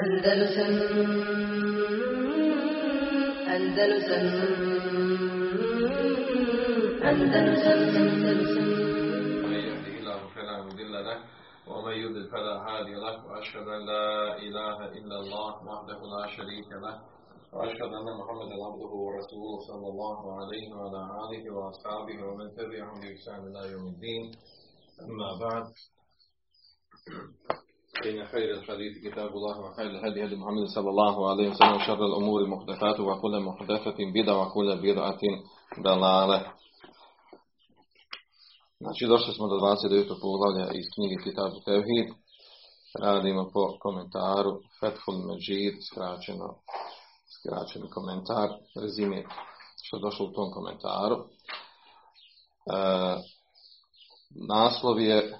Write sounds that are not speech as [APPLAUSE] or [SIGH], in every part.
Andalusam Andalusam Andalusam Andalusam من يهده الله فلا مضل له ومن يضلل فلا هادي له وأشهد أن لا إله إلا الله وحده لا شريك له وأشهد أن محمدا عبده ورسوله صلى الله عليه وعلى آله وأصحابه ومن تبعهم بإحسان إلى يوم الدين. أما بعد. إن خير الحديث كتاب الله وخير الهدي هدي محمد صلى الله عليه وسلم وشر الأمور محدثات وكل محدثة بدعة وكل بدعة ضلالة Znači, došli smo do 29. poglavlja iz knjige Kitabu Tevhid. Radimo po komentaru Fethul Međid, skraćeno, skraćeni komentar, rezime što je došlo u tom komentaru. E, naslov je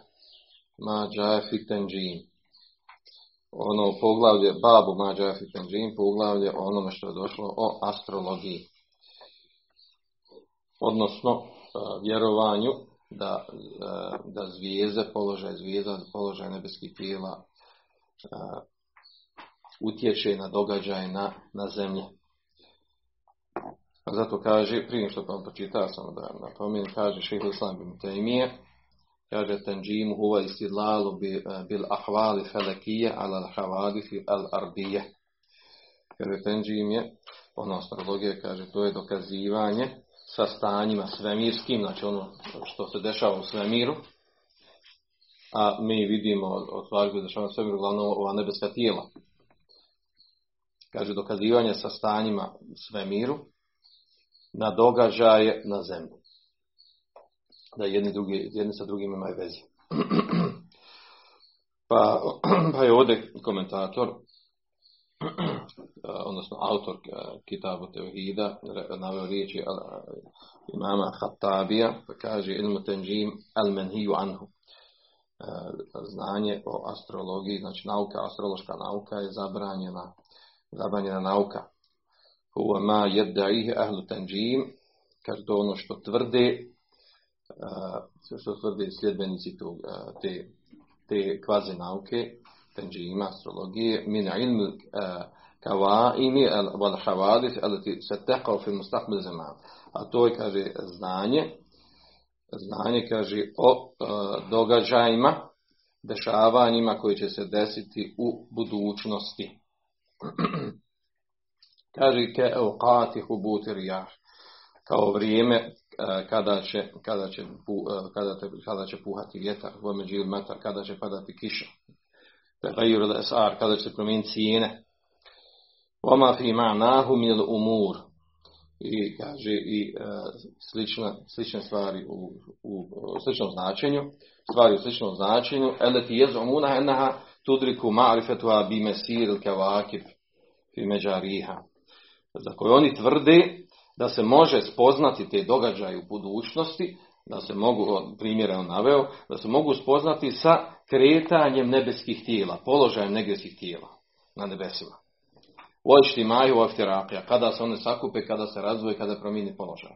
Ma Džafi Tenđin. ono poglavlje, babu Ma Džafi Tenđin, poglavlje o onome što je došlo o astrologiji. Odnosno, e, vjerovanju da, da zvijezde, položaj zvijezda, položaj nebeskih tijela utječe na događaje na, na zemlji. Zato kaže, prije što vam počitao sam da napomenem, kaže šehr Islam bin kaže tanđimu huva istidlalu bil ahvali felekije ala al havadifi al ardije. Kaže tanđim je, ono astrologija kaže, to je dokazivanje sa stanjima svemirskim, znači ono što se dešava u svemiru, a mi vidimo od stvari koje dešava u svemiru, uglavnom ova nebeska tijela. Kaže dokazivanje sa stanjima svemiru na događaje na zemlji. Da jedni, drugi, jedni sa drugim imaju veze. [CLEARS THROAT] pa, [CLEARS THROAT] pa je ovdje komentator [CLEARS THROAT] odnosno autor Kitabu Tevhida naveo riječi imama Hattabija pa kaže ilmu tenđim al menhiju anhu znanje o astrologiji znači nauka, astrološka nauka je zabranjena zabranjena nauka huwa ma jeddaih ahlu tenđim kaže to ono što tvrde što tvrde sljedbenici tog, te, te kvazi nauke tenđima, astrologije, min ilmu kavaimi wal havadis alati sataqaw fi mustaqbal zaman. A to je kaže znanje znanje kaže o događajima, dešavanjima koji će se desiti u budućnosti. [CLEARS THROAT] kaže ke evqati hubuti rijah kao vrijeme kada će, kada će, kada, kada će puhati vjetar, međil metar, kada će padati kiša. Kada će se promijeniti cijene. Oma fi ma'nahu min umur i kaže i uh, slična, slične stvari u, u, sličnom značenju, stvari u sličnom značenju, eleti jezumuna enaha tudriku ma'rifetuha bi mesir il-kavakib fi međariha. Za koje oni tvrde da se može spoznati te događaje u budućnosti, da se mogu, primjera on naveo, da se mogu spoznati sa kretanjem nebeskih tijela, položajem nebeskih tijela na nebesima. Vojšti maju oftirapija, kada se one sakupe, kada se razvoje, kada promijeni položaj.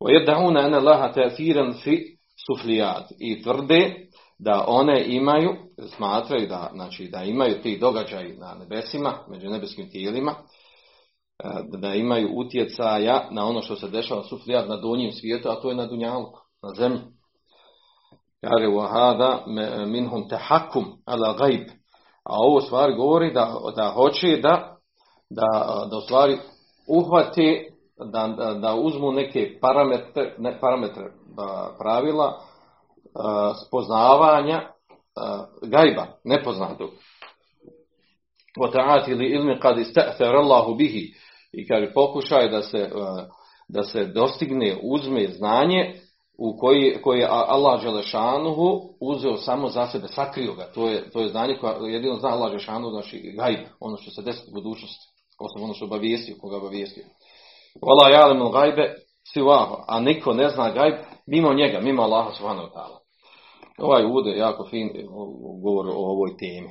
Ojedahuna ene laha tefiran fi suflijat. I tvrde da one imaju, smatraju da, znači, da imaju ti događaji na nebesima, među nebeskim tijelima, da imaju utjecaja na ono što se dešava suflijat na donjem svijetu, a to je na dunjalku, na zemlji. Kaže, wahada minhum tahakum ala gajb. A ovo stvari govori da, da hoće da, da, da u stvari uhvate, da, da, da uzmu neke parametre, ne parametre pravila spoznavanja gajba, nepoznatog. وَتَعَاتِ لِإِلْمِ قَدْ إِسْتَأْثَرَ اللَّهُ بِهِ i kaže pokušaj da se, da se dostigne, uzme znanje u koji, koje je Allah Želešanuhu uzeo samo za sebe, sakrio ga. To je, to je znanje koje jedino zna Allah Želešanuhu, znači gajb, ono što se desi u budućnosti, osim ono što obavijestio, koga obavijestio. Vala jalemul gajbe sivaho, a niko ne zna gajb mimo njega, mimo Allaha subhanahu wa ta'ala. Ovaj uvod je jako fin govor o ovoj temi.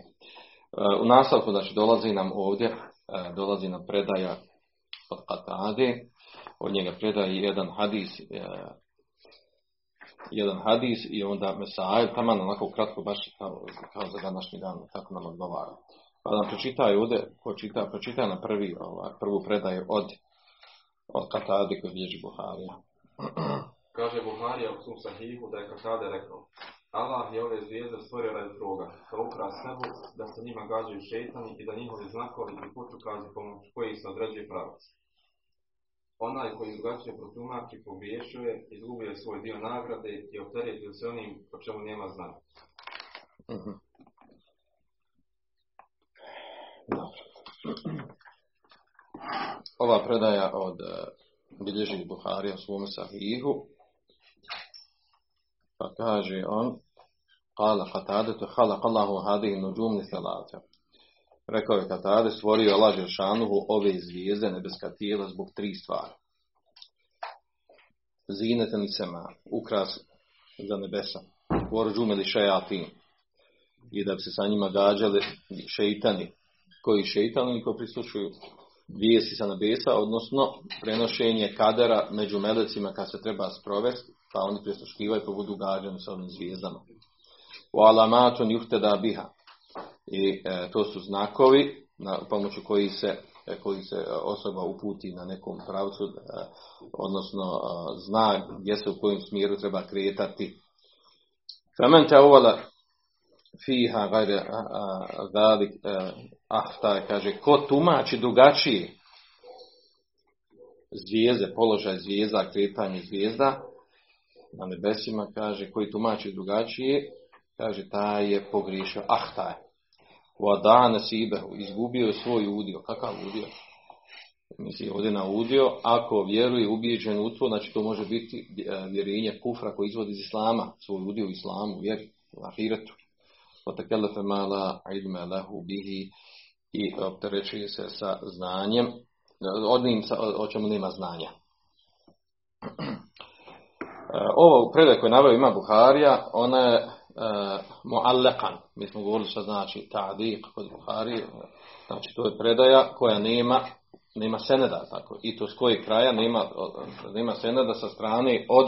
U nastavku, znači, dolazi nam ovdje, dolazi nam predaja od Katade, od njega predaje jedan hadis, jedan hadis i onda Mesaj, tamo onako kratko baš kao, kao za današnji dan, kako nam odgovara. Pa nam pročitaju ovdje, ko čita, pročita na prvi, ovaj, prvu predaju od, od Katadi koji bilježi Buharija. [CLEARS THROAT] Kaže Buharija u svom sahihu da je Katade rekao Allah je ove zvijezde stvorio radi toga, da ukras nebu, da se njima gađaju šetani i da njihovi znakovi i putukazi pomoć kojih se određuje pravac. Onaj koji drugačije protumači pogriješuje, izgubio svoj dio nagrade i opteretio se onim po čemu nema. Mhm. Dobro. [CLEARS THROAT] Ova predaja od uh, bilježi Buharija u svome sahihu, pa kaže on, Kala Qatadetu halak Allahu hadihi nuđumni salate. Rekao je Katade, stvorio Allah Žešanuhu ove zvijezde nebeska tijela zbog tri stvari. Zinetan i sema, ukras za nebesa. Voruđume li šajatin. I da bi se sa njima gađali šeitani. Koji šeitani koji prislušuju vijesti sa nebesa, odnosno prenošenje kadera među melecima kad se treba sprovesti, pa oni prisluškivaju pa budu gađani sa ovim zvijezdama. U alamatun juhteda biha. I e, to su znakovi na pomoću koji se, e, koji se osoba uputi na nekom pravcu, e, odnosno e, zna gdje se u kojem smjeru treba kretati. Femen te uvala fiha gajde dalik ahta, kaže, ko tumači drugačije zvijezde, položaj zvijezda, kretanje zvijezda na nebesima, kaže, koji tumači drugačije, kaže, taj je pogriješio, ah, taj. Vada sibehu, izgubio je svoj udio. Kakav udio? Misli ovdje na udio, ako vjeruje ubijeđen u to, znači to može biti vjerenje kufra koji izvodi iz islama, svoj udio u islamu, vjeri, u ahiretu. Otakelefe mala ilme lehu bihi i opterećuje se sa znanjem, onim o čemu nema znanja. [CLEARS THROAT] Ovo predaj koje naveo ima Buharija, ona je muallekan. Mi smo govorili što znači ta'diq kod Buhari. Znači to je predaja koja nema nema seneda tako. I to s kojeg kraja nema, nema seneda sa strane od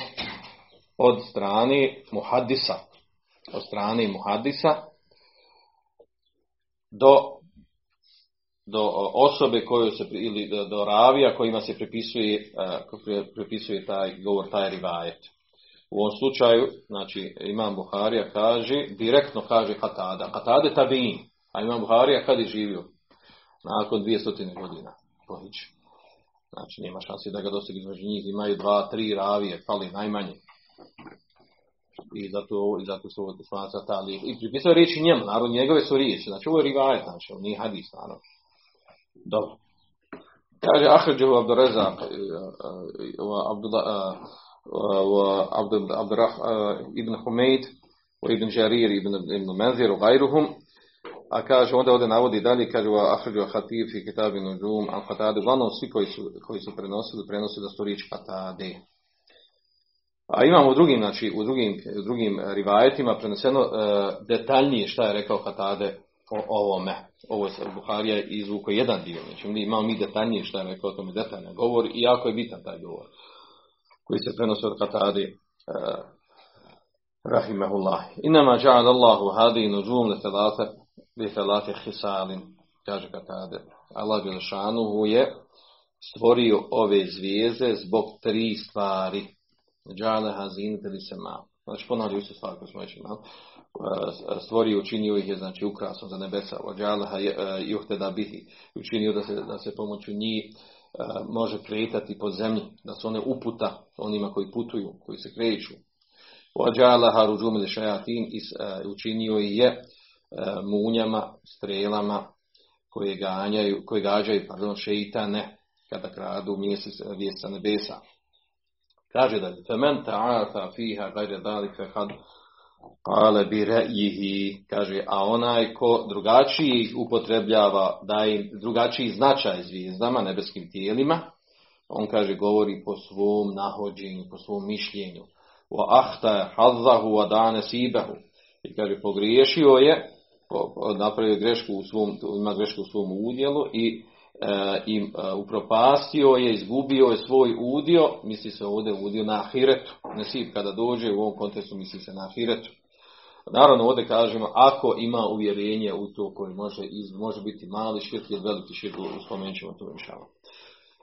od strane muhaddisa. Od strane muhaddisa do do osobe koju se ili do, do ravija kojima se pripisuje, uh, pripisuje taj govor, taj rivajet. U ovom slučaju, znači, Imam Buharija kaže, direktno kaže Katada. Katade tabin, a Imam Buharija kad je živio? Nakon 200 godina. Pohić. Znači, nema šansi da ga dostigne između njih. Imaju dva, tri ravije, fali najmanje. I zato, i zato su smaca ta lijek. I pripisao riječi njemu, narod njegove su riječi. Znači, ovo je rivajet, znači, on nije hadis, naravno. Dobro. Kaže, Ahređehu Abdurezak, Abdullah, وعبد عبد ابن حميد وابن جرير ابن ابن منذر وغيرهم a kaže, onda ovdje navodi dalje, kaže, wa ahređu hatir fi kitabi nujum, al katade, uglavnom svi koji su, koji su prenosili, prenosili da su riječ katade. A imamo u drugim, znači, u drugim, u drugim rivajetima preneseno uh, detaljnije šta je rekao katade o ovome. Ovo je Buharija izvuko jedan dio, znači mi imamo mi detaljnije šta je rekao o tome detaljno govor, i jako je bitan taj govor koji se prenosi od Katadi uh, rahimahullah. Inama ja'al Allahu hadi nujum li thalate li thalate hisalin kaže Katade. Allah Bilšanuhu je stvorio ove zvijeze zbog tri stvari. Ja'ale hazin li sema. Znači ponavlja isto stvar koju smo već imali. Stvorio, učinio ih je znači ukrasom za nebesa. Ja'ale juhteda bihi. Učinio da se, da se pomoću njih može kretati po zemlji, da su one uputa onima koji putuju, koji se kreću. Ođalaha ruđumili šajatin i učinio je munjama, strelama koje ganjaju, koje gađaju, pardon, šeitane kada kradu mjesec vijest sa nebesa. Kaže da je femen ta'ata fiha gajde dalike had Ale bi rejihi, kaže, a onaj ko drugačiji upotrebljava, da im drugačiji značaj zvijezdama, nebeskim tijelima, on kaže, govori po svom nahođenju, po svom mišljenju. Wa ahta hazzahu wa dane sibehu. I kaže, pogriješio je, napravio grešku u svom, ima grešku u svom udjelu i i e, upropastio je, izgubio je svoj udio, misli se ovdje udio na ahiretu. Nesib kada dođe u ovom kontekstu misli se na ahiretu. Naravno, ovdje kažemo, ako ima uvjerenje u to koji može, iz, može biti mali širk ili veliki širk, spomenut ćemo to inšala.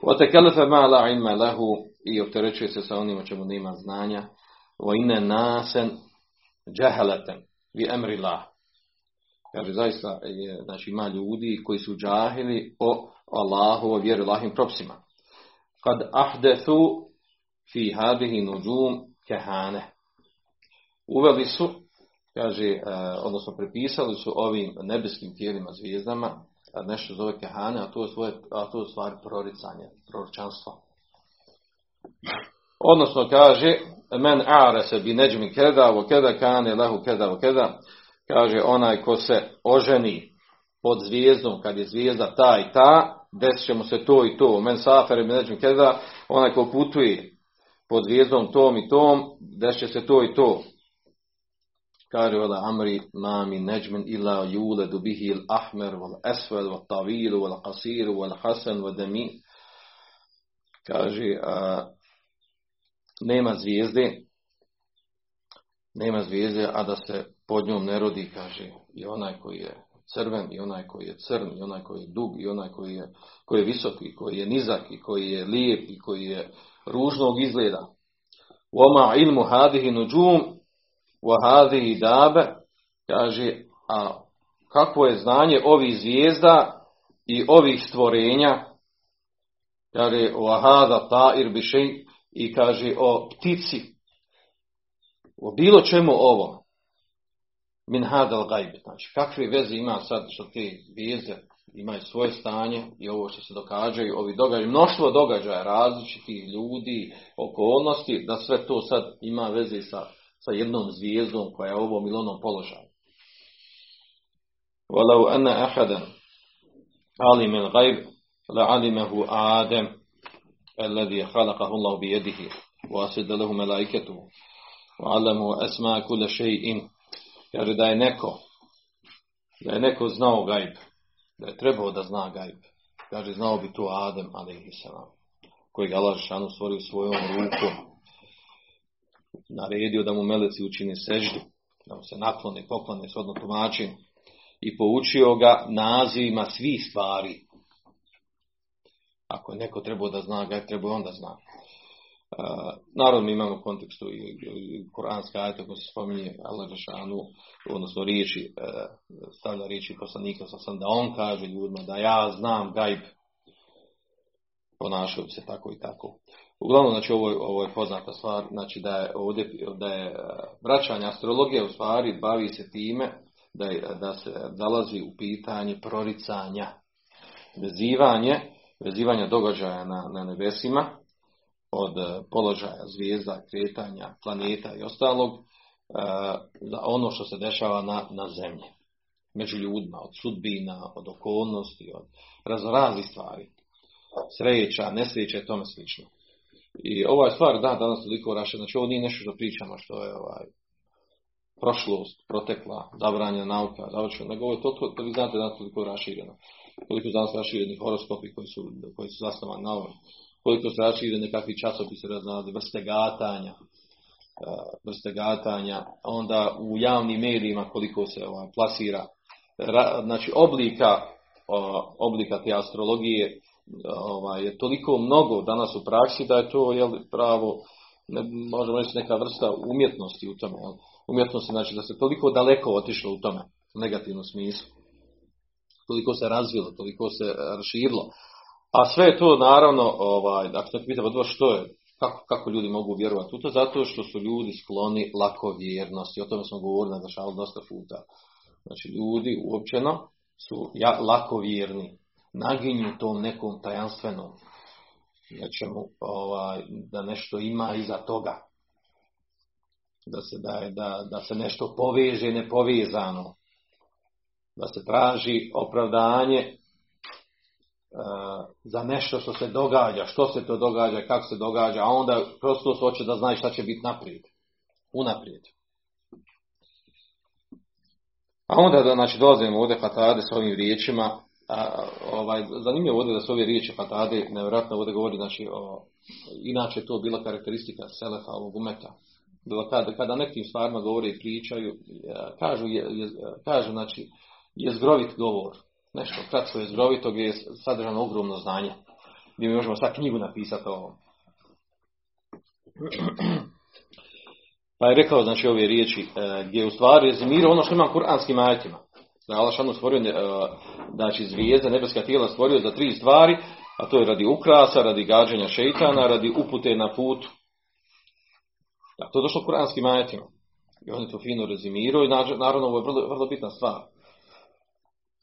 Otekelefe ma la ilma lehu i opterećuje se sa onim o čemu nema znanja. O ine nasen džaheleten vi emri. Kaže, zaista je, znači, ima ljudi koji su džahili o Allahu, vjeru Allahim propsima. Kad ahdethu fi hadihi nuđum kehane. Uveli su, kaže, e, odnosno prepisali su ovim nebeskim tijelima, zvijezdama, nešto zove kehane, a to je, svoje, a to je stvar proricanje, proročanstvo. Odnosno kaže, men are se bi neđmi keda, vo keda kane, lehu keda, vo keda, kaže onaj ko se oženi pod zvijezdom, kad je zvijezda ta i ta, desit će se to i to. Men safere bi neđmi keda, onaj ko putuje pod zvijezdom tom i tom, desit će se to i to. Kaže vela amri mami neđmen ila juledu bihi il ahmer, vel esvel, vel tavilu, vel qasiru, vel hasan, vel demi. Kaže, a, nema zvijezde, nema zvijezde, a da se pod njom ne rodi, kaže, i onaj koji je crven, i onaj koji je crn, i onaj koji je dug, i onaj koji je, koji je visok, koji je nizak, i koji je lijep, i koji je ružnog izgleda. Oma ilmu hadihi nuđum, wa hadihi dabe, kaže, a kakvo je znanje ovih zvijezda i ovih stvorenja, kaže, wa hada ta'ir bišej, i kaže o ptici, o bilo čemu ovo, min hadal gajb, znači kakve veze ima sad što te veze imaju svoje stanje i ovo što se događaju, ovi događaji, mnoštvo događaja različitih ljudi, okolnosti, da sve to sad ima veze sa, sa jednom zvijezdom koja je u ovom ili onom položaju. Walau anna ahadan alim il gajb la alimehu Adem الذي خلقه الله بيده وأسد له ملائكته وعلمه أسماء كل شيء kaže da je neko da je neko znao gajb da je trebao da zna gajb. Kaže znao bi to Adem alaihissalam koji ga Allah šanu stvorio svojom rukom. Naredio da mu meleci učini seždu da mu se naklone, poklone shodno tumačin i poučio ga nazivima svih stvari. Ako je neko trebao da zna gajb, trebao on da zna. Naravno mi imamo kontekstu i, kuranska ajta koja se spominje Allah Žešanu, odnosno riječi, uh, stavlja riječi poslanika sa sam da on kaže ljudima da ja znam gajb, ponašaju se tako i tako. Uglavnom, znači, ovo, ovo je poznata stvar, znači da je ovdje, da je vraćanje astrologije u stvari bavi se time da, je, da se dalazi u pitanje proricanja, vezivanje, vezivanja događaja na, na nebesima, od položaja zvijezda, kretanja, planeta i ostalog, za ono što se dešava na, na zemlji. Među ljudima, od sudbina, od okolnosti, od raznoraznih stvari. Sreća, nesreća i tome slično. I ova je stvar, da, danas toliko raše, znači ovo nije nešto što pričamo, što je ovaj, prošlost, protekla, zabranjena nauka, završena, nego ovo je to, to vi znate da toliko rašireno. Koliko danas rašireni horoskopi koji su, koji su zasnovani na ovom koliko se rašire nekakvi časopisi raznali, vrste gatanja, vrste gatanja, onda u javnim medijima koliko se ovaj, plasira, znači oblika, oblika te astrologije ovaj, je toliko mnogo danas u praksi da je to jel, pravo, ne, možemo reći neka vrsta umjetnosti u tome. Jel. Umjetnosti znači da se toliko daleko otišlo u tome, u negativnom smislu. Toliko se razvilo, toliko se raširilo. A sve je to naravno, ovaj, ako se pitamo što je, kako, kako ljudi mogu vjerovati u to, zato što su ljudi skloni lakovjernosti. O tome smo govorili na šalu dosta puta. Znači ljudi uopćeno su ja, lakovjerni, naginju tom nekom tajanstvenom, nečemu, ovaj, da nešto ima iza toga. Da se, da, da, da se nešto poveže nepovezano. Da se traži opravdanje za nešto što se događa, što se to događa, kako se događa, a onda prosto hoće da zna šta će biti naprijed. Unaprijed. A onda da znači, dolazimo ovdje Fatade s ovim riječima, a, ovaj, zanimljivo ovdje da su ove riječi Fatade, nevjerojatno ovdje govori, znači, o, inače to bila karakteristika Selefa ovog umeta. kada, kada nekim stvarima govore i pričaju, kažu, je, je, kažu znači, jezgrovit govor. Nešto kratko jezgrovitog je sadržano ogromno znanje. Mi možemo sad knjigu napisati o ovom. Pa je rekao znači ove riječi e, gdje u stvari rezimirao ono što ima kuranskim ajetima. Da je Allah stvorio znači zvijezde, nebeska tijela stvorio za tri stvari, a to je radi ukrasa, radi gađanja šeitana, radi upute na put. Da, to je došlo kuranskim ajetima. I oni to fino rezimiraju i naravno ovo je vrlo, vrlo bitna stvar.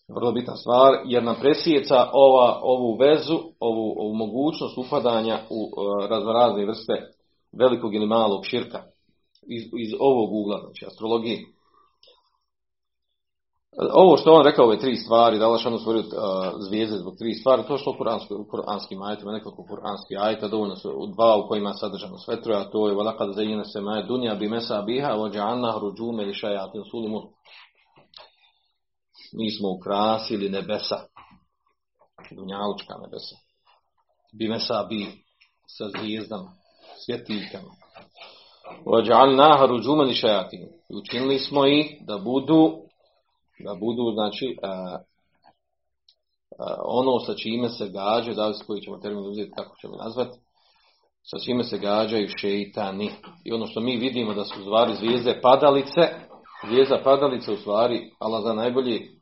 Vrlo bitna stvar jer nam presjeca ova, ovu vezu, ovu, ovu mogućnost upadanja u uh, razne vrste velikog ili malog širka iz, iz ovog ugla, znači astrologije. Ovo što on rekao, ove tri stvari, da Allah stvorio uh, zvijezde zbog tri stvari, to što u, u kuranskim ajetima, nekoliko kuranskih ajeta, dovoljno su dva u kojima je sadržano sve troje, a to je valakad zajina se maje dunja bi mesa biha, vođa anna hruđume ili šajatin sulimu mi smo ukrasili nebesa, dunjalučka nebesa, bimesa bi sa zvijezdama, svjetiljkama. Ođalna haruđumani šajati. Učinili smo ih da budu, da budu, znači, a, a, ono sa čime se gađa, da li s koji ćemo termin uzeti, kako ćemo nazvati, sa čime se gađaju šeitani. I ono što mi vidimo da su zvari zvijezde padalice, zvijezda padalice u stvari, Allah za najbolji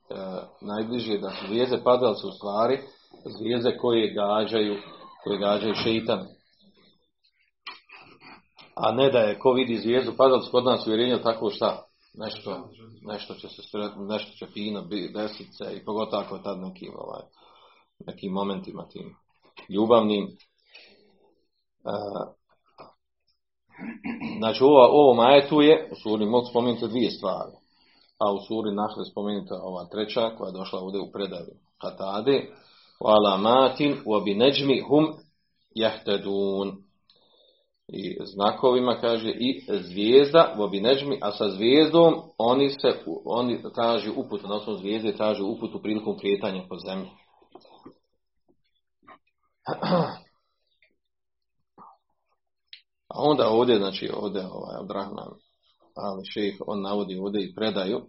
najbliže da su zvijezde padalice u stvari, zvijezde koje gađaju, koje gađaju šeitani a ne da je ko vidi zvijezdu padalicu kod nas uvjerenje tako šta nešto, nešto će se nešto će fino desiti se i pogotovo ako je tad nekim, ovaj, nekim momentima tim ljubavnim. Uh, znači ovo, ovo majetu je u suri mogu spomenuti dvije stvari. A u suri našli spomenuta ova treća koja je došla ovdje u predaju Katade. Wa matin wa bi nejmi hum jahtedun i znakovima kaže i zvijezda u obineđmi, a sa zvijezdom oni se oni traži uput na osnovu zvijezde traži uput u prilikom kretanja po zemlji. [CLEARS THROAT] A onda ovdje, znači ovdje ovaj Abdrahman ali šejh on navodi ovdje i predaju.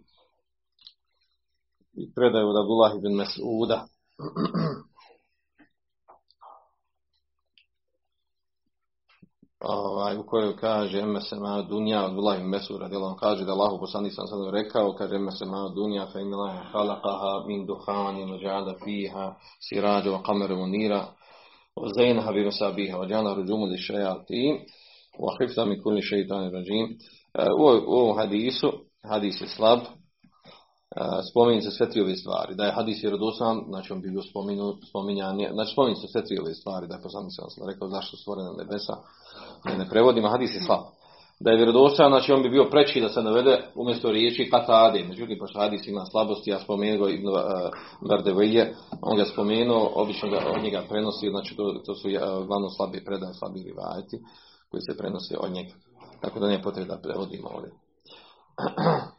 I predaju od Abdullah ibn Mas'uda. [CLEARS THROAT] Ovaj, u kojoj kaže eme se ma dunja od Vlah Mesur radijallahu kaže da Allahu poslanik sam sad rekao kaže eme se ma dunja fa inna Allah khalaqaha min dukhani wa ja'ala fiha siraja wa qamara munira wa zainaha bi masabiha wa ja'ala rujuman lishayatin wa hifza min kulli shaytanin rajim u ovom hadisu hadis je slab spominje se sve tri ove stvari. Da je hadis vjerodostojan, znači on bi bio spominjanje, znači spominje se sve tri ove stvari, da je poslanik sam rekao zašto stvorena nebesa, ne, ne prevodimo, hadis je slab. Da je vjerodostojan, znači on bi bio preći da se navede umjesto riječi katade. Međutim, pošto hadis ima slabosti, ja spomenuo Ibn Mardevije, on ga spomenuo, obično ga od njega prenosi, znači to, to su glavno slabi predaje, slabi rivajeti, koji se prenose od njega. Tako da nije potrebno da prevodimo ovdje. [CLEARS THROAT]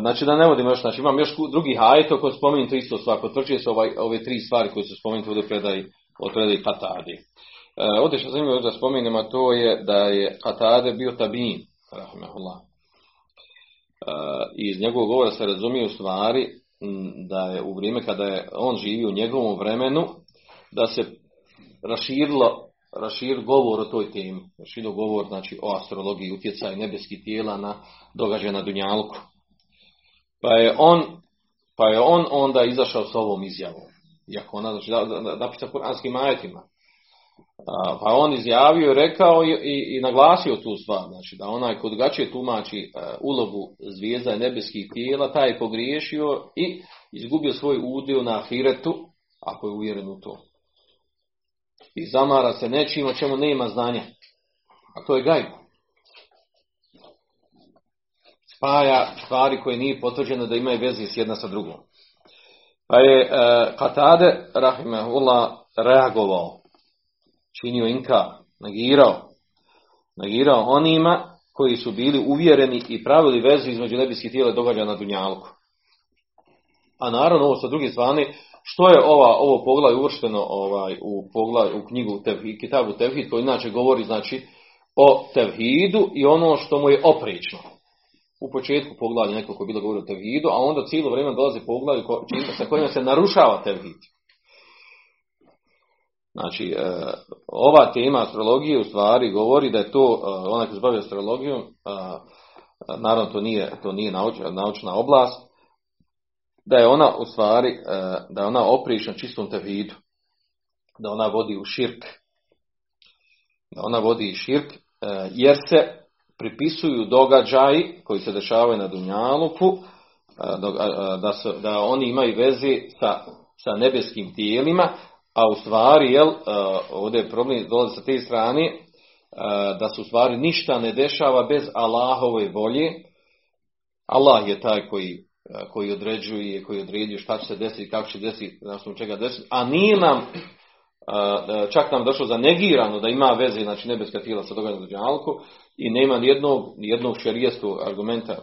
Znači da ne vodimo još, znači imam još drugi hajto koji spominju to isto stvar, potvrđuje se ovaj, ove tri stvari koje su spomenute ovdje predaj, od predaj Katadi. E, ovdje što zanimljivo da spominjemo to je da je Katade bio tabin, rahimahullah. E, iz njegovog govora se razumije u stvari da je u vrijeme kada je on živio u njegovom vremenu, da se raširilo rašir govor o toj temi. Raširilo govor znači, o astrologiji, utjecaju nebeskih tijela na događaje na Dunjalku. Pa je on, pa je on onda izašao s ovom izjavom. Iako ona znači da kuranskim ajetima. Pa on izjavio, rekao i, i, i, naglasio tu stvar, znači da onaj kod drugačije tumači uh, ulogu zvijezda i nebeskih tijela, taj je pogriješio i izgubio svoj udio na ahiretu, ako je uvjeren u to. I zamara se nečim o čemu nema znanja. A to je gajb. spaja stvari koje nije potvrđeno da imaju veze s jedna sa drugom. Pa je e, Katade, rahimahullah, reagovao, činio inka, negirao, negirao onima koji su bili uvjereni i pravili vezu između nebeskih tijela događa na Dunjalku. A naravno ovo sa druge strane, što je ova, ovo poglavlje uvršteno ovaj, u, poglavlje, u knjigu Tevhid, Kitabu Tevhid, koji inače govori znači o tevhidu i ono što mu je oprično. U početku poglavlja nekoliko je bilo govori o tevhidu, a onda cijelo vrijeme dolazi poglavlje sa kojima se narušava tevhid. Znači, e, ova tema astrologije u stvari govori da je to, e, onaj koji se bavi astrologijom, e, naravno to nije, to nije naučna, naučna oblast, da je ona u stvari, e, da je ona oprična čistom tevhidu, da ona vodi u širk, da ona vodi i širk, e, jer se pripisuju događaji koji se dešavaju na Dunjaluku, e, da, su, da oni imaju veze sa, sa nebeskim tijelima, a u stvari, jel, ovdje je problem, dolazi sa te strane, da se u stvari ništa ne dešava bez Allahove volje. Allah je taj koji, koji određuje, koji određuje šta će se desiti, kako će desiti, na čega desiti, a nije nam čak nam došlo za negirano da ima veze znači nebeska tijela sa događanjem na i nema nijednog, nijednog šerijeskog argumenta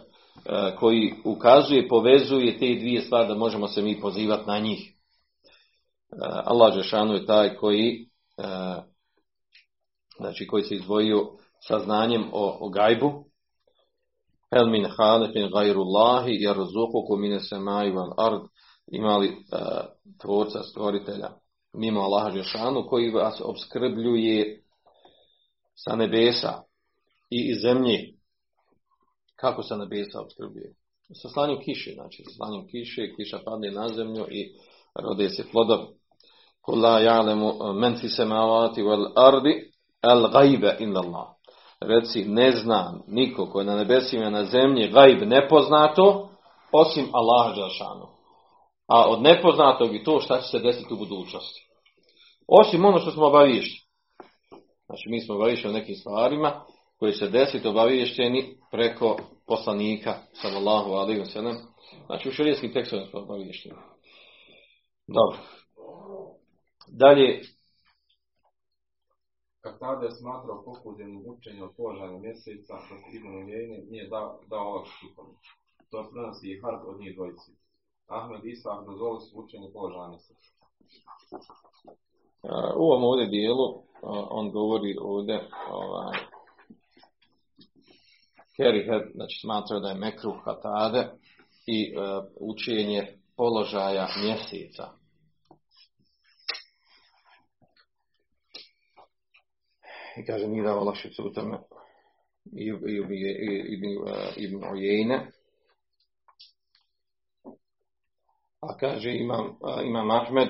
koji ukazuje, povezuje te dvije stvari da možemo se mi pozivati na njih. Allah Žešanu je taj koji znači koji se izdvojio sa znanjem o, o gajbu. El min halikin gajrullahi jarzukuku mine semai val ard imali tvorca, stvoritelja mimo Allaha Žešanu koji vas obskrbljuje sa nebesa i iz zemlje. Kako se nebesa obskrbljuje? Sa slanjem kiše, znači sa slanjem kiše, kiša padne na zemlju i rode se plodovi. Kula ja'lemu men fi samavati wal ardi al gajbe illa Allah. Reci, ne zna niko koji na nebesima na zemlji gajb nepoznato, osim Allaha Đelšanu. A od nepoznatog i to šta će se desiti u budućnosti. Osim ono što smo obaviješćeni. Znači mi smo obaviješćeni o nekim stvarima koji se desiti obaviješćeni preko poslanika sallallahu alaihi wa sallam. Znači u šarijetskim tekstovima smo obaviješćeni. Dobro. Dalje. Kad tada je smatrao pokuđenim učenje od položaja mjeseca, dok Ibn Ujejne nije dao, dao olakšicu. To prenosi i Harp od njih dvojici. Ahmed Isak dozvoli su učenje položaja mjeseca. U ovom ovdje dijelu on govori ovdje ovaj, Kerihed, znači smatrao da je mekruh katade i uh, učenje položaja mjeseca. I kaže, nije dao olakšicu u tome Ibn Ojejne. A kaže, imam, imam Ahmed,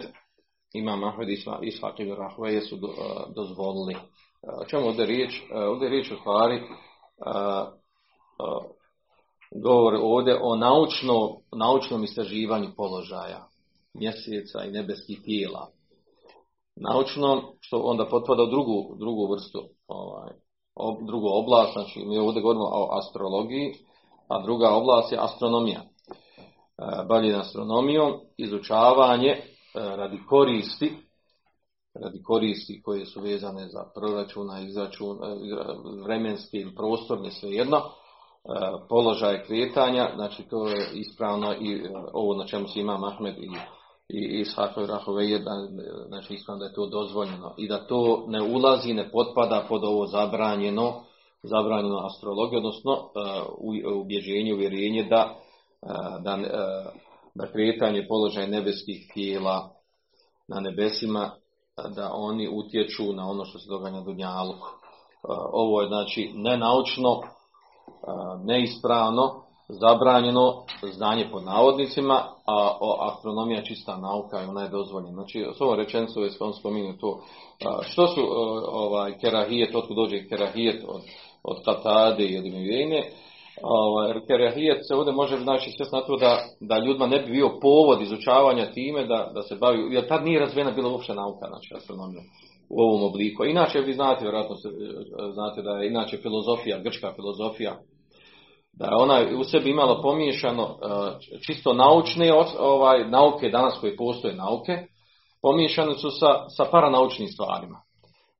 imam Ahmed i Ishaq ibn Rahveje su do, dozvolili. O čemu ovdje riječ? Ovdje riječ u stvari govori ovdje o naučno, naučnom istraživanju položaja mjeseca i nebeskih tijela. Naučno, što onda potpada u drugu, drugu vrstu, ovaj, ob, drugu oblast, znači mi ovdje govorimo o astrologiji, a druga oblast je astronomija. E, bavljenje astronomijom, izučavanje radi koristi, radi koristi koje su vezane za proračuna, izračun, vremenske ili prostorne, svejedno, položaje kretanja, znači to je ispravno i ovo na čemu se ima Mahmed i, i i Rahove, znači ispravno da je to dozvoljeno i da to ne ulazi, ne potpada pod ovo zabranjeno, zabranjeno astrologiju, odnosno u ubjeđenje, uvjerenje da, da da kretanje položaj nebeskih tijela na nebesima, da oni utječu na ono što se događa na Dunjaluku. Ovo je znači nenaučno, neispravno, zabranjeno znanje pod navodnicima, a astronomija čista nauka i ona je dozvoljena. Znači, s ovom rečenicom je on spominio to. Što su ovaj, kerahijet, otkud dođe kerahijet od, od Katade i od Mivijene, Ovaj, kerahijet se ovdje može znači sve na to da, da ljudima ne bi bio povod izučavanja time da, da se bavi, jer tad nije razvijena bila uopće nauka, znači astronomija u ovom obliku. Inače vi znate, vjerojatno znate da je inače filozofija, grčka filozofija, da je ona u sebi imala pomiješano e, čisto naučne ovaj, nauke, danas koje postoje nauke, pomiješane su sa, sa paranaučnim stvarima.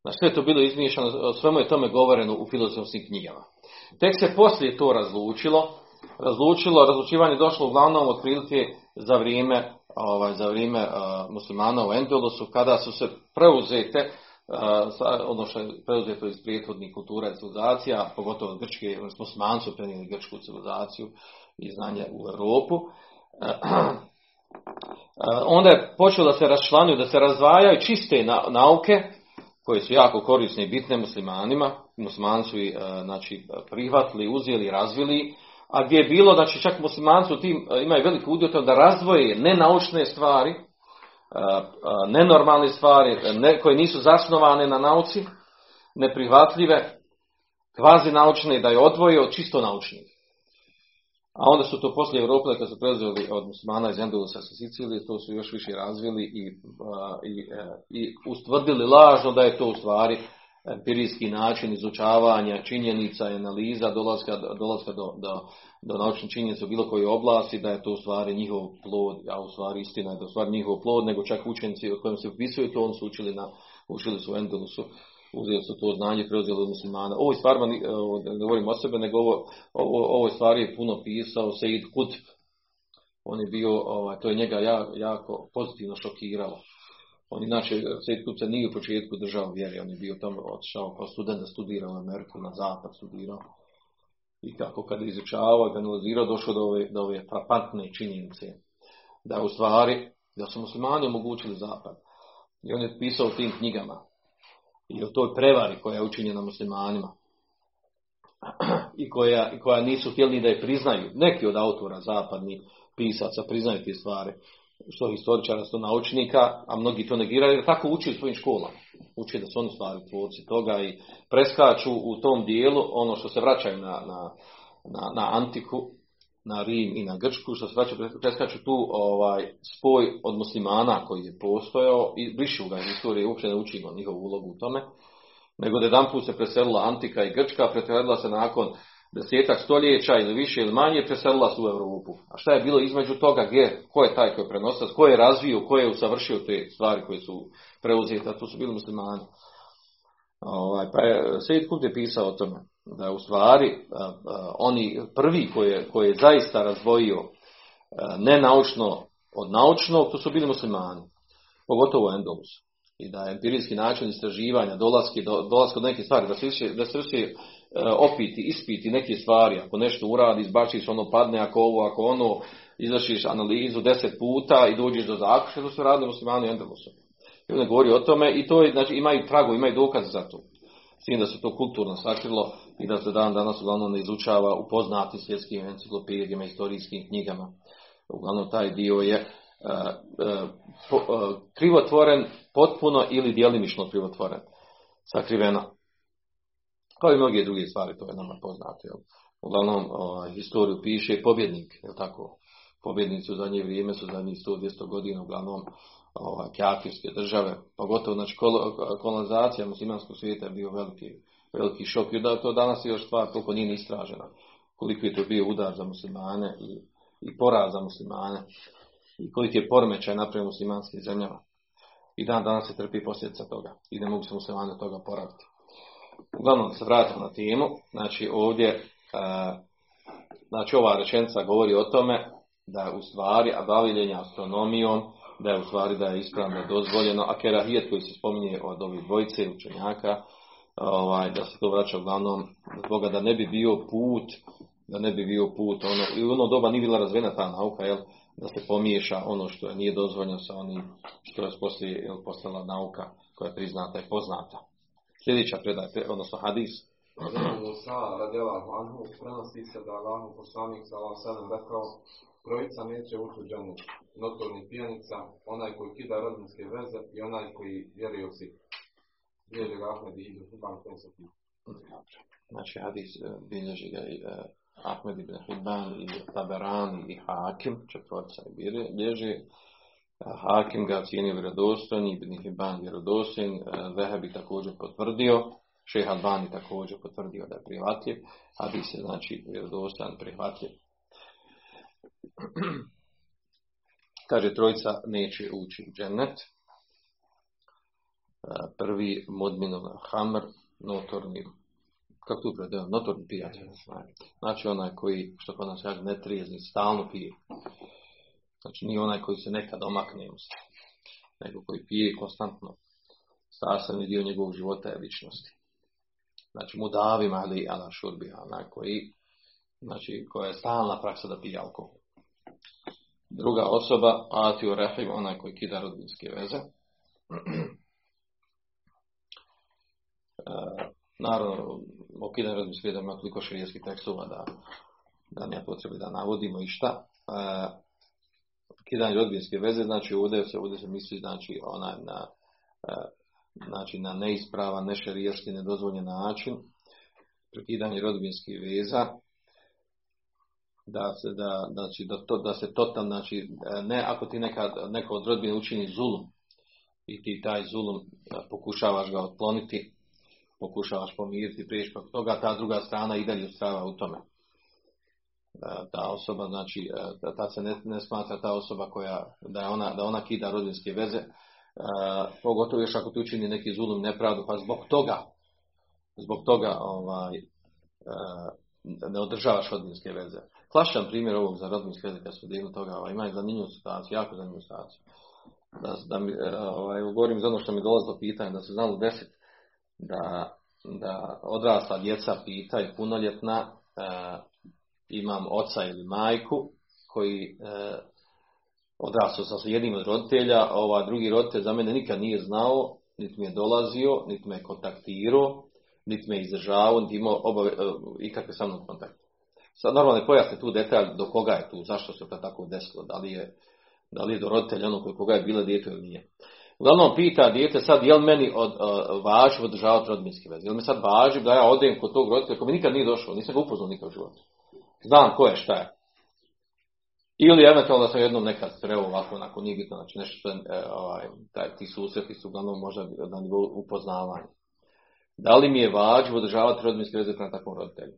Znači sve je to bilo izmiješano, svemu je tome govoreno u filozofskim knjigama. Tek se poslije to razlučilo, razlučilo, razlučivanje došlo uglavnom otprilike za vrijeme, ovaj, za vrijeme uh, muslimana u Endulusu, kada su se preuzete ono što je preuzeto iz prijethodnih kultura i civilizacija, pogotovo od Grčke, smo s Mancu prenijeli grčku civilizaciju i znanje u Europu. Onda je počelo da se raščlanjuju, da se razdvajaju čiste nauke, koje su jako korisne i bitne muslimanima, muslimani su znači, prihvatili, uzeli, razvili, a gdje je bilo, znači čak muslimanci tim imaju veliku udio da razvoje nenaučne stvari, nenormalne stvari ne, koje nisu zasnovane na nauci, neprihvatljive, kvazi naučne, da je odvoje od čisto naučnih. A onda su to poslije Europe, kad su preuzeli od muslimana iz Endelusa sa Sicilije, to su još više razvili i, i, e, i ustvrdili lažno da je to u stvari empirijski način izučavanja činjenica i analiza, dolaska, dolaska do, do, do naučnih činjenica u bilo kojoj oblasti, da je to u stvari njihov plod, a u stvari istina je da je u stvari njihov plod, nego čak učenici o kojem se upisuju to, on su učili, na, učili su u Endelusu, uzeli su to znanje, preuzeli od muslimana. Ovo stvarno, ne govorim o sebe, nego ovo, ovo, ovo stvari je puno pisao Seid Kutb. On je bio, ovaj, to je njega jako pozitivno šokiralo. On inače, Seid Kutb se nije u početku držao vjeri, on je bio tamo otišao kao student da studira u Ameriku, na zapad studirao. I kako kad je izučavao i analizirao, došao do ove, do ove frapantne činjenice. Da u stvari, da su muslimani omogućili zapad. I on je pisao u tim knjigama i o toj prevari koja je učinjena muslimanima [CLEARS THROAT] i koja, koja nisu htjeli da je priznaju. Neki od autora zapadnih pisaca priznaju te stvari, što historičara, što naučnika, a mnogi to negiraju jer tako uči u svojim školama. Uči da su oni stvari tvorci toga i preskaču u tom dijelu ono što se vraćaju na, na, na, na antiku, na Rim i na Grčku, što se vraćaju, preskaču tu ovaj, spoj od muslimana koji je postojao i brišu ga iz istorije, uopće ne učimo njihovu ulogu u tome, nego da jedan se preselila Antika i Grčka, preselila se nakon desetak stoljeća ili više ili manje, preselila se u Europu. A šta je bilo između toga, gdje, ko je taj koji je prenosac, ko je razvio, ko je usavršio te stvari koje su preuzete, a to su bili muslimani. Ovaj, pa je Sejid Kult je pisao o tome da u stvari oni prvi koje, koje je zaista razdvojio nenaučno od naučnog, to su bili muslimani, pogotovo Endolus. I da je empirijski način istraživanja, dolaski do, dolaska do neke stvari, da se, da se opiti, ispiti neke stvari, ako nešto uradi, izbačiš ono padne, ako ovo, ako ono, izvršiš analizu deset puta i dođeš do zaključka, to su radili muslimani u Endelusu. I on govori o tome i to je, znači, imaju trago, imaju dokaz za to. S tim da se to kulturno sakrilo i da se dan danas uglavnom ne izučava u poznatim svjetskim enciklopedijama, historijskim knjigama. Uglavnom taj dio je uh, uh, krivotvoren potpuno ili djelimično krivotvoren. Sakriveno. Kao i mnoge druge stvari, to je nama poznato. Jel? Uglavnom, ovaj, historiju piše pobjednik, je tako? Pobjednici u zadnje vrijeme su zadnjih 100-200 godina uglavnom ovaj, kafirske države, pogotovo znači, kolonizacija muslimanskog svijeta je bio veliki, veliki šok i da to danas još stvar koliko nije istražena. Koliko je to bio udar za muslimane i, i poraz za muslimane i koliki je poremećaj napravio muslimanskim zemljama. I dan danas se trpi posljedica toga i ne mogu se muslimani od toga poraviti. Uglavnom se vratimo na temu, znači ovdje znači ova rečenica govori o tome da je u stvari bavljenje astronomijom da je u stvari da je ispravno dozvoljeno, a kerahijet koji se spominje od ovih dvojice učenjaka, ovaj, da se to vraća uglavnom zbog da ne bi bio put, da ne bi bio put, ono, i u ono doba nije bila razvijena ta nauka, jel, da se pomiješa ono što nije dozvoljeno sa onim što je poslije jel, postala nauka koja je priznata i poznata. Sljedeća predaj, odnosno hadis. Musa radijalahu anhu prenosi se da Allahu poslanik sallallahu alejhi ve rekao Trojica neće ući u džennet. Notorni pijanica, onaj koji kida rodinske veze i onaj koji vjeruje u si. Bilježi ga Ahmed i Ibn Hibban koncertni. Znači hadis bilježi ga i Ahmed ibn Hibban i Taberani i Hakim, četvorica i bilježi. Hakim ga cijeni vjerodostojni, Ibn Hibban vjerodostojni, Vehebi također potvrdio, Šeha Albani također potvrdio da je prihvatljiv, hadis je znači vjerodostojan prihvatljiv. [CLEARS THROAT] Kaže, trojica neće ući u džennet. Prvi modminov hamr, notorni, kako tu predeo, notorni pijac. Znači onaj koji, što kod nas kaže, ne trijezni, stalno pije. Znači nije onaj koji se nekad omakne, nego koji pije konstantno. sastavni dio njegovog života je ličnosti. Znači mu davim ali ala šurbi, onaj koji, znači koja je stalna praksa da pije alkohol. Druga osoba, Atio Rahim, onaj koji kida rodbinske veze. [CLEARS THROAT] E, naravno, o kidanju rodbinske veze ima toliko širijeskih tekstova da, da ne potrebi da navodimo i šta. E, kidanje rodbinske veze, znači ovdje se, ovdje se misli znači, onaj na, e, znači na neispravan, nešerijski, nedozvoljen način, prekidanje rodbinskih veza, da se, da, znači, da, to, da se totalno, znači, ne ako ti neka, neko od rodbine učini zulum i ti taj zulum pokušavaš ga otkloniti, pokušavaš pomiriti, priješ toga, ta druga strana i dalje ustrava u tome. Ta osoba, znači, ta se ne, ne smatra ta osoba koja, da, ona, da ona kida rodbinske veze, pogotovo još ako ti učini neki zulum nepravdu, pa zbog toga, zbog toga ovaj, ne održavaš rodbinske veze. Klašan primjer ovog za rodbinske veze, kad su divno toga, ovaj, ima zanimljivu situaciju, jako zanimljivu situaciju. Da, da mi, ovaj, govorim za ono što mi dolazi do pitanja, da se znalo deset, da, da odrasla djeca pitaju punoljetna, e, imam oca ili majku, koji e, odrastao sa jednim od roditelja, a ova drugi roditelj za mene nikad nije znao, niti mi je dolazio, niti me je kontaktirao, niti me izdržavao, niti imao obave, e, ikakve sa mnom kontakte. Sad normalno ne pojasni tu detalj do koga je tu, zašto se to tako desilo, da li je, da li je do roditelja ono koji koga je bila dijete ili nije. Uglavnom pita dijete sad, jel meni od, uh, važi održavati rodbinske veze? Jel mi sad važi da ja odem kod tog roditelja koji mi nikad nije došao, nisam ga upoznao nikad u životu. Znam ko je, šta je. Ili eventualno da sam jednom nekad sreo ovako, onako nije bitno, znači nešto što je, ovaj, taj, ti susreti su uglavnom možda na nivou upoznavanja. Da li mi je važno održavati rodbinske veze prema takvom roditelju?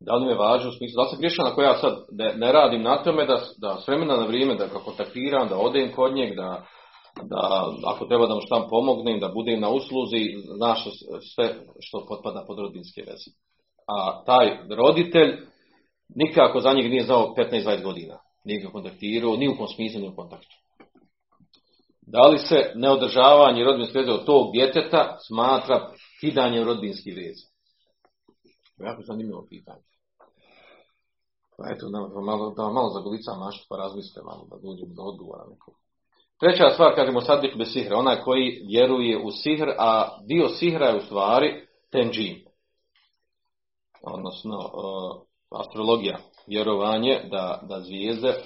Da li mi je važno u smislu, da li se griješan ako ja sad ne, ne radim na tome da, da s vremena na vrijeme da ga kontaktiram, da odem kod njeg, da, da ako treba da mu šta pomognem, da budem na usluzi, znaš sve što potpada pod rodbinske veze. A taj roditelj nikako za njeg nije znao 15-20 godina. Nije ga kontaktirao, ni u kom smislu, ni u kontaktu. Da li se neodržavanje rodbinske veze od tog djeteta smatra kidanjem rodbinskih veza? Jako zanimljivo pitanje. Pa eto, da, malo, da malo zagulicam maštu pa razmislite malo da dođemo do odgovora nekog. Treća stvar, kažemo sadik bez sihra, onaj koji vjeruje u sihr, a dio sihra je u stvari tenđin. Odnosno, uh, astrologija, vjerovanje da, da zvijezde uh,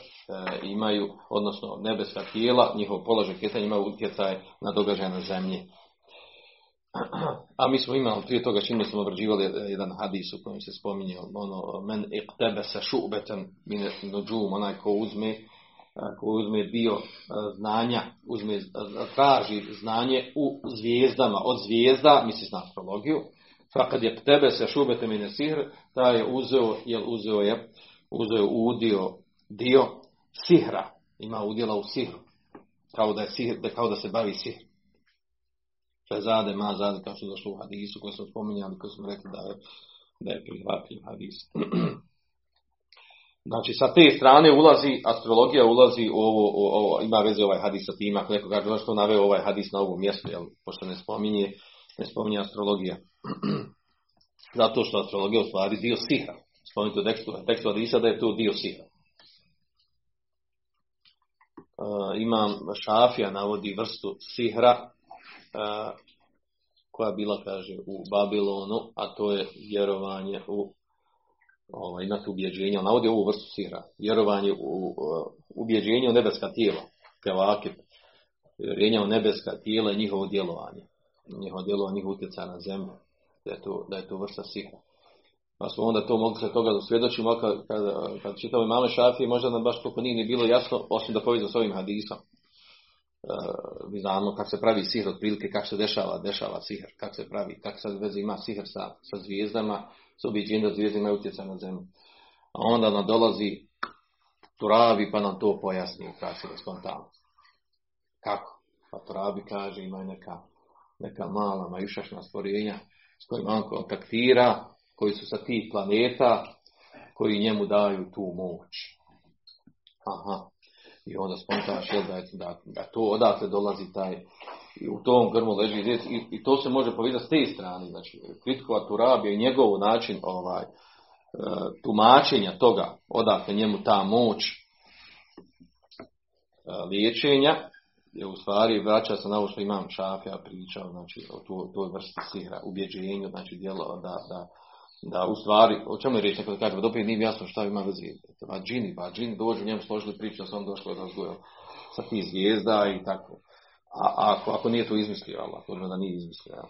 imaju, odnosno nebeska tijela, njihov položaj kretanja imaju utjecaj na događaje na zemlji. A mi smo imali prije toga čini smo obrađivali jedan hadis u kojem se spominje ono men iqtebe se šubeten min nujum onaj ko uzme ko uzme dio znanja, uzme traži znanje u zvijezdama, od zvijezda, misli na astrologiju, fa kad je tebe se šubete min sihr, taj je uzeo, jel uzeo je, uzeo udio dio sihra, ima udjela u sihru, kao da je sihr, kao da se bavi sihr. Fezade, ma zade, kao što je došlo u hadisu koji smo spominjali, koji smo rekli da je, da je prihvatljiv hadis. [CLEARS THROAT] Znači, sa te strane ulazi, astrologija ulazi u ovo, u ovo ima veze ovaj hadis sa tim, ako neko kaže zašto naveo ovaj hadis na ovo mjesto, jel, pošto ne spominje, ne spominje astrologija. [CLEARS THROAT] Zato što astrologija u stvari dio siha. Spominjte u tekstu, tekstu hadisa da je to dio siha. Uh, imam Šafija navodi vrstu sihra koja bila, kaže, u Babilonu, a to je vjerovanje u ovaj, na ubjeđenje, on navodi ovu vrstu sira, vjerovanje u ubjeđenje u nebeska tijela, kevakib, vjerovanje u nebeska tijela i njihovo djelovanje, njihovo djelovanje, njihovo utjecaj na zemlju, da je to, da je to vrsta sira. Pa smo onda to mogli se toga dosvjedočimo kad, kad, kad čitamo imame šafije, možda nam baš toliko nije ni bilo jasno, osim da povijem s ovim hadisom mi znamo kako se pravi sihr otprilike, kako se dešava, dešava sihr, kako se pravi, kako se veze ima sihr sa, sa zvijezdama, s objeđenjem da zvijezde imaju utjecaj na zemlju. A onda nam dolazi Turabi pa nam to pojasni u praksi spontano. Kako? Pa Turabi kaže ima neka, neka mala majušašna stvorenja s kojima on kontaktira, koji su sa tih planeta, koji njemu daju tu moć. Aha. I onda spontaš da, da, da to odatle dolazi taj i u tom grmu leži i, i to se može povidjeti s te strane, znači kritikovati Turabija i njegov način ovaj, e, tumačenja toga, odakle njemu ta moć e, liječenja, je u stvari vraća se na ovo što imam Šafija pričao, znači o toj, toj vrsti sihra, ubjeđenju, znači djelo da, da, da u stvari, o čemu je riječ, neko da kaže, opet nije jasno šta ima veze, ba džini, ba džini dođu njemu složili priču, sam došlo razgoja sa tih zvijezda i tako. A, ako, ako nije to izmislio Allah, to da nije izmislio. Ja.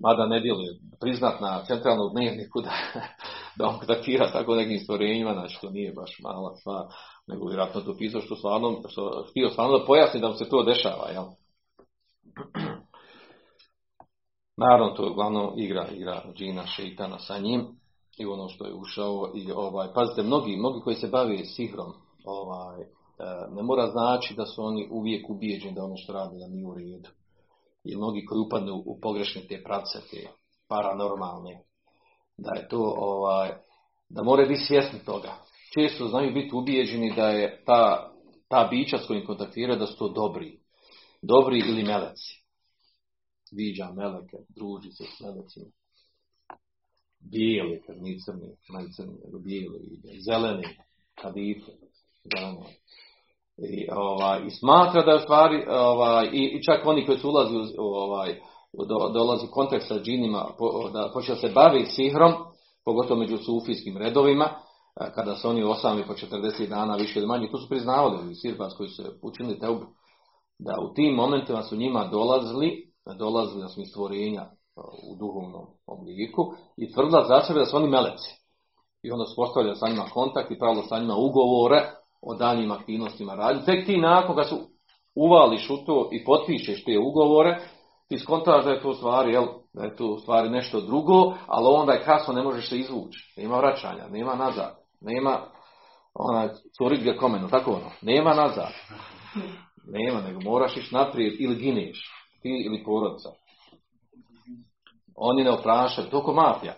Mada ne djeluje priznat na centralnom dnevniku da, [LAUGHS] da on kontaktira tako nekim stvorenjima, znači to nije baš mala stvar, nego vjerojatno to pisao što stvarno, što htio stvarno da pojasni da mu se to dešava, jel? [CLEARS THROAT] Naravno, to je uglavnom igra, igra džina, šeitana sa njim i ono što je ušao i ovaj, pazite, mnogi, mnogi koji se bave sihrom, ovaj, E, ne mora znači da su oni uvijek ubijeđeni da ono što rade da nije u redu. I mnogi koji upadnu u pogrešne te pravce, te paranormalne, da je to, ovaj, da moraju biti svjesni toga. Često znaju biti ubijeđeni da je ta, ta bića s kojim kontaktiraju da su to dobri. Dobri ili meleci. Viđa meleke, druži se s melecima. Bijeli, kad nije crni, najcrni, bijeli, zeleni, kadife, zeleni. I, ovaj, i smatra da stvari, ovaj, i, i čak oni koji su ulazi u, ovaj, do, dolazi u kontakt sa džinima, po, da počeo se bavi sihrom, pogotovo među sufijskim redovima, kada su oni osami po 40 dana više ili manje, to su priznavali sirbas koji su učinili teubu, da u tim momentima su njima dolazili, dolazili na stvorenja u duhovnom obliku i tvrdila za sebe da su oni meleci. I onda su postavljali sa njima kontakt i pravilo sa njima ugovore o daljnjim aktivnostima radi. Tek ti nakon kad su uvališ u to i potpišeš te ugovore, ti skontaš da je to stvari, jel, da je to stvari nešto drugo, ali onda je kasno ne možeš se izvući. Nema vraćanja, nema nazad, nema onaj curit ga komenu, tako ono, nema nazad. Nema, nego moraš ići naprijed ili gineš, ti ili porodica. Oni ne oprašaju, to ko mafija.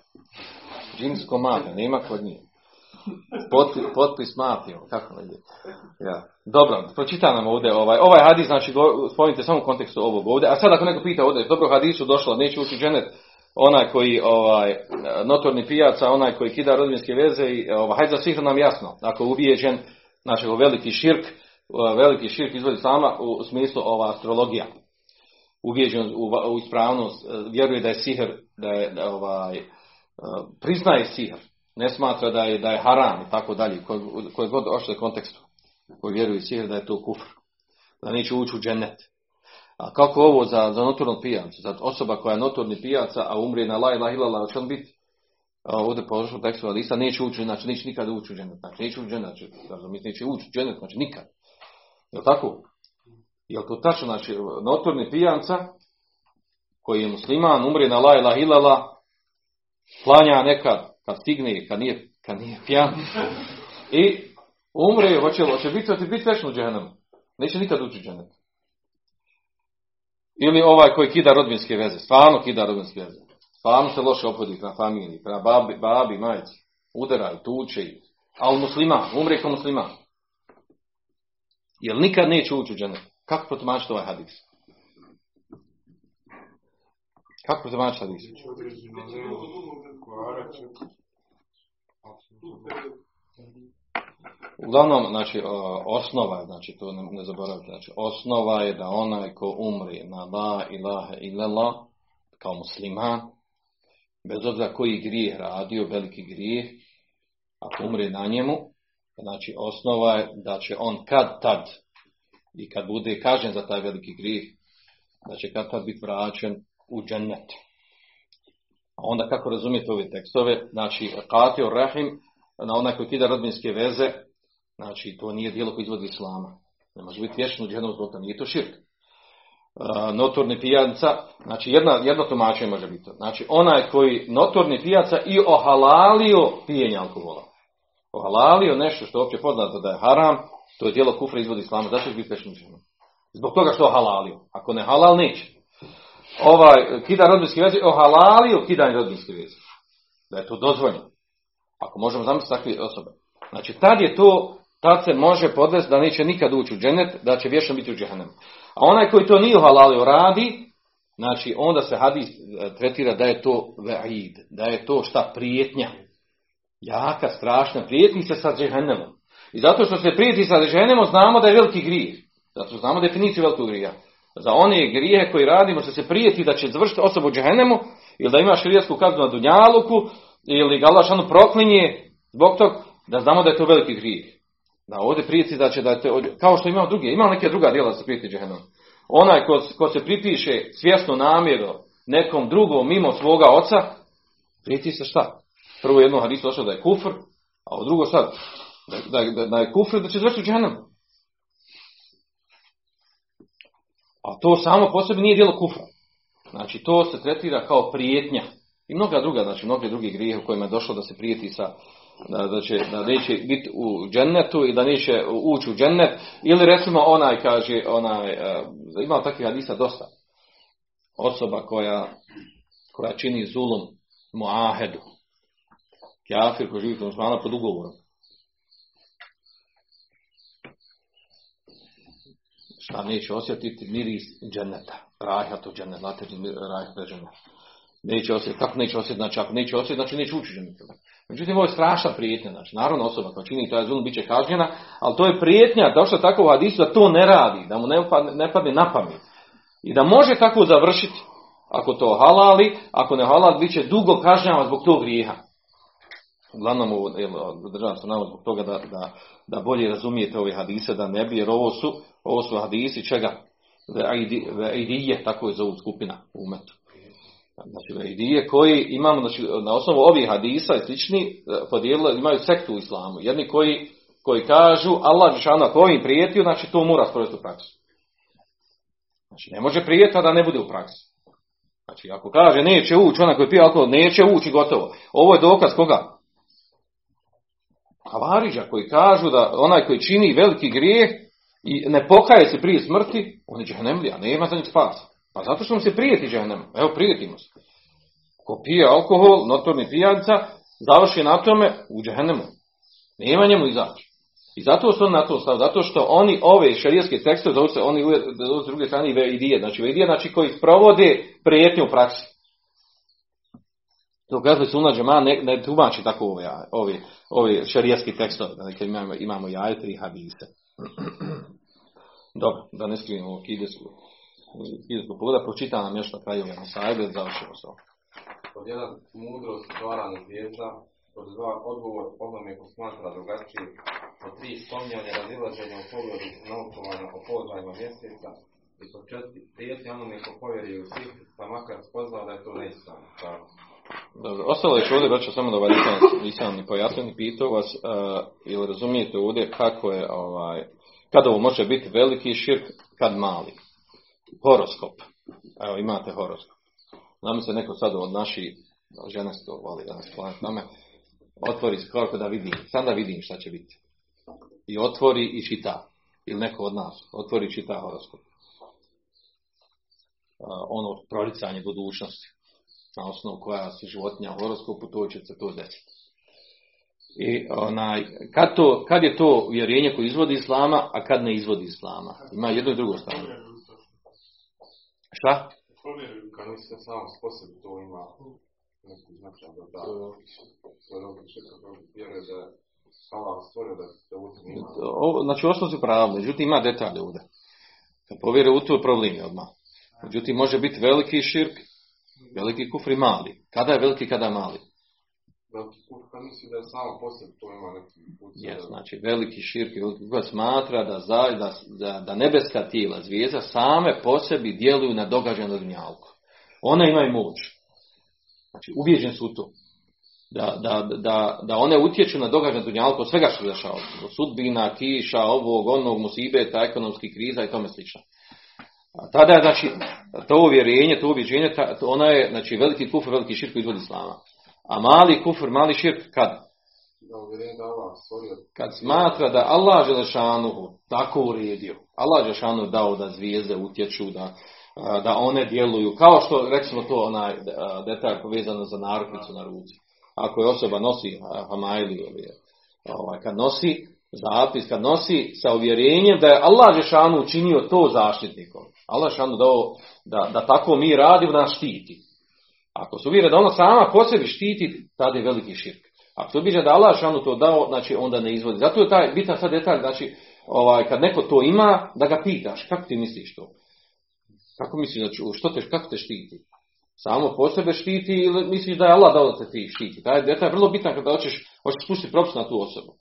Džinsko mafija, nema kod njih. Potpis, potpis mafijom, kako ne ja. Dobro, pročita nam ovdje ovaj, ovaj hadis, znači spomenite samo u kontekstu ovog ovdje, a sad ako neko pita ovdje, dobro hadisu došlo, neće ući dženet, onaj koji, ovaj, notorni pijaca, onaj koji kida rodbinske veze, i, ovaj, hajde za svih nam jasno, ako je ubijeđen, znači veliki širk, veliki širk izvodi sama u smislu ova astrologija, ubijeđen u, u ispravnost, vjeruje da je sihr, da je da, ovaj, priznaje sihr, ne smatra da je, da je haram i tako dalje, koji god ošte kontekstu, koji vjeruju sihr da je to kufr, da neće ući u džennet. A kako ovo za, za notornog pijanca, za osoba koja je notorni pijaca, a umrije na la ilaha illallah, će on biti ovdje po tekstu Alisa, neće ući, znači neće nikad ući u džennet, znači neće ući u džennet, znači, neće ući u džennet, znači nikad. Je tako? Je to tačno, znači notorni pijanca, koji je musliman, umrije na la ilaha illallah, klanja nekad, kad stigne, kad nije, kad nije pijan, i umre, hoće, hoće biti, hoće biti večno u džehennemu. Neće nikad ući džennet. Ili ovaj koji kida rodbinske veze, stvarno kida rodbinske veze. Stvarno se loše opodi na familiji, prema babi, babi, majci. Udaraju, tuče ih. Ali muslima, umre kao muslima. Jer nikad neće ući u džennet. Kako protumačiti ovaj hadis? Kako protumačiti hadis? Uglavnom, znači, osnova je, znači, to ne, ne zaboravite, znači, osnova je da onaj ko umri na la ilaha illallah, kao musliman, bez obzira koji grijeh radio, veliki grijeh, ako umri na njemu, znači, osnova je da će on kad tad, i kad bude kažen za taj veliki grijeh, da će kad tad biti vraćen u džennet. Onda kako razumijete ove tekstove, znači katio rahim, na onaj koji kida rodbinske veze, znači to nije dijelo koje izvodi islama. Ne može biti vječno u zbog nije to širk. Uh, notorni pijanca, znači jedna, jedno tumačenje može biti. Znači onaj koji notorni pijaca i ohalalio pijenje alkohola. Ohalalio nešto što je opće poznato da je haram, to je dijelo kufra izvodi islama, zašto će biti vječno Zbog toga što ohalalio. Ako ne halal, neće ovaj kida rodbinske veze ohalalio kidanje rodbinske veze. Da je to dozvoljeno. Ako možemo zamisliti takve osobe. Znači, tad je to tad se može podvesti da neće nikad ući u dženet, da će vječno biti u džehennemu. A onaj koji to nije halalio radi, znači onda se hadis e, tretira da je to ve'id, da je to šta prijetnja. Jaka, strašna, prijetni se sa džehennemom. I zato što se prijeti sa džehennemom znamo da je veliki grijeh. Zato znamo definiciju velikog grija. Za one grijehe koji radimo se se prijeti da će završiti osobu džehennemu ili da ima širijesku kaznu na dunjaluku ili ga Allah šanu proklinje zbog tog da znamo da je to veliki grijeh. Da ovdje prijeti da će da to, kao što imamo druge, imamo neke druga djela da se prijeti džehennem. Onaj ko, ko se pripiše svjesno namjeru nekom drugom mimo svoga oca, prijeti se šta? Prvo jedno hadisu došlo da je kufr, a u drugo sad da, da, da je kufr da će u džehennemu. A to samo po sebi nije djelo kufra. Znači to se tretira kao prijetnja. I mnoga druga, znači mnoge drugi grijehe u kojima je došlo da se prijeti sa da, da, će, da neće biti u džennetu i da neće ući u džennet. Ili recimo onaj kaže, onaj, uh, ima takvih hadisa dosta. Osoba koja, koja čini zulum muahedu. Kjafir koji živi kod pod ugovorom. šta neće osjetiti miris dženeta, rajhatu dženet, znate rajhatu dženet. Neće osjetiti, kako neće osjetiti, znači ako neće osjetiti, znači neće ući dženet. Međutim, ovo je strašna prijetnja, znači naravno osoba koja čini taj zulum bit će kažnjena, ali to je prijetnja, došla tako u da to ne radi, da mu ne padne, ne padne na pamet. I da može tako završiti, ako to halali, ako ne halali, bit će dugo kažnjava zbog tog grijeha. Uglavnom, državam se navod zbog toga da, da, da bolje razumijete ove hadise, da ne bi, jer ovo su, ovo su hadisi čega? Veidije, tako je zovu skupina u umetu. Znači, veidije koji imamo, znači, na osnovu ovih hadisa i slični, e, podijelili, imaju sektu u islamu. Jedni koji, koji kažu, Allah Žešanu ako ovim prijetio, znači to mora sprovesti u praksu. Znači, ne može prijeti, a da ne bude u praksi. Znači, ako kaže neće ući, onaj koji pije alkohol, neće ući, gotovo. Ovo je dokaz koga? Havariđa koji kažu da onaj koji čini veliki grijeh i ne pokaje se prije smrti, on je džahnemlija, nema za njih spasa. Pa zato što mu se prijeti džahnem. Evo, prijetimo se. Ko pije alkohol, notorni pijanica, završi na tome u džahnemu. Nema njemu izaći. I zato su on na to stav, zato što oni ove šarijaske tekste, zovu se oni s druge strane i veidije, znači veidije, znači koji provode prijetnju u praksi. To kaže se unađe, ne, ne tumači tako ove, ove, ove šarijaski tekstove, da imamo, imamo jaje tri hadise. [CLEARS THROAT] Dobro, da ne skrivimo ovo kidesku pogleda, pročita nam još na kraju jedan sajbe, završimo se. Pod jedan mudrost stvaranja zvijezda, pod dva odgovor onome ko smatra drugačije, pod tri spominjanje razilaženja u pogledu naukovanja o položajima mjeseca, i pod četiri prijetnje onome ko povjeri u svih, pa makar spoznao da je to neispravno. Dobro, ostalo je ovdje, braćo, samo da ovaj nisam, nisam ni pojasnio, ni pitao vas, uh, ili razumijete ovdje kako je, ovaj, kada ovo može biti veliki širk, kad mali. Horoskop. Evo, imate horoskop. Nam se neko sad od naših, žena se to voli danas planet name, otvori skoro da vidim, sam da vidim šta će biti. I otvori i čita. Ili neko od nas, otvori i čita horoskop. Ono proricanje budućnosti na osnovu koja se životinja u horoskopu, to će se to desiti. I onaj, kad, to, kad je to uvjerenje koje izvodi islama, a kad ne izvodi islama? Ima jedno i drugo stanje. Šta? Kad nisi se sam sposob, to ima neki značaj da da to je logično kako vjeruje da Allah stvorio da se u tom ima. Znači, osnov su pravo, međutim ima detalje ovdje. Kad povjere u to problem je odmah. Međutim, može biti veliki širk, veliki kufr i mali. Kada je veliki, kada je mali? Veliki kufr, kad misli da je samo posljed, to ima neki put. Je, znači veliki širk koji smatra da, za, da, da, da nebeska tijela, zvijezda, same po sebi djeluju na događaj na dunjalku. One imaju moć. Znači, ubijeđen su u to. Da, da, da, da one utječu na događaj na dunjalku od svega što se dešava. Od sudbina, kiša, ovog, onog, musibeta, ekonomskih kriza i tome slično. A tada znači, to uvjerenje, to ubjeđenje, ona je, znači, veliki kufr, veliki širk izvod islama. A mali kufr, mali širk, kad? Kad smatra da Allah Želešanuhu tako uredio, Allah Želešanuhu dao da zvijezde utječu, da, da one djeluju, kao što, recimo to, onaj detalj povezano za narukvicu na ruci. Ako je osoba nosi hamajli, ovaj, kad nosi, zapis, kad nosi sa uvjerenjem da je Allah Žešanu učinio to zaštitnikom. Allah Žešanu dao da, da tako mi radimo, nas štiti. Ako se uvjere da ona sama po sebi štiti, tada je veliki širk. Ako se uvjere da Allah Žešanu to dao, znači onda ne izvodi. Zato je taj bitan sad detalj, znači ovaj, kad neko to ima, da ga pitaš, kako ti misliš to? Kako misliš, znači, što te, kako te štiti? Samo po sebe štiti ili misliš da je Allah dao da te ti štiti? Taj detalj je vrlo bitan kada hoćeš, hoćeš spustiti propis na tu osobu.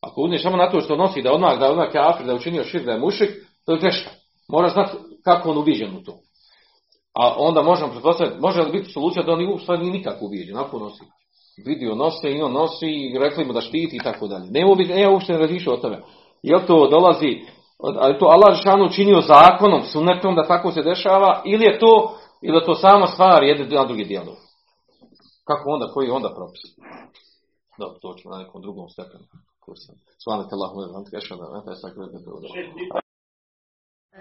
Ako uzmeš samo na to što nosi da odmah da je odmah da učinio širk, da je mušik, to je greška. Mora znati kako on uviđen u to. A onda možemo pretpostaviti, može li biti solucija da on u stvari nije nikako uviđen, ako nosi. Vidio nose i on nosi i rekli mu da štiti i tako dalje. Ne, ne uopšte ne razmišljao o tome. Jel to dolazi, ali to Allah Žešanu učinio zakonom, sunnetom da tako se dešava, ili je to, ili je to sama stvar jedne na drugi dijelu. Kako onda, koji je onda propis? Dobro, to ćemo na nekom drugom stepenu. Svanak Allah, je vam tešao da ne taj sakre da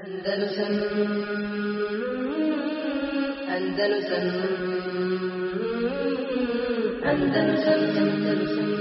Andalusam Andalusam Andalusam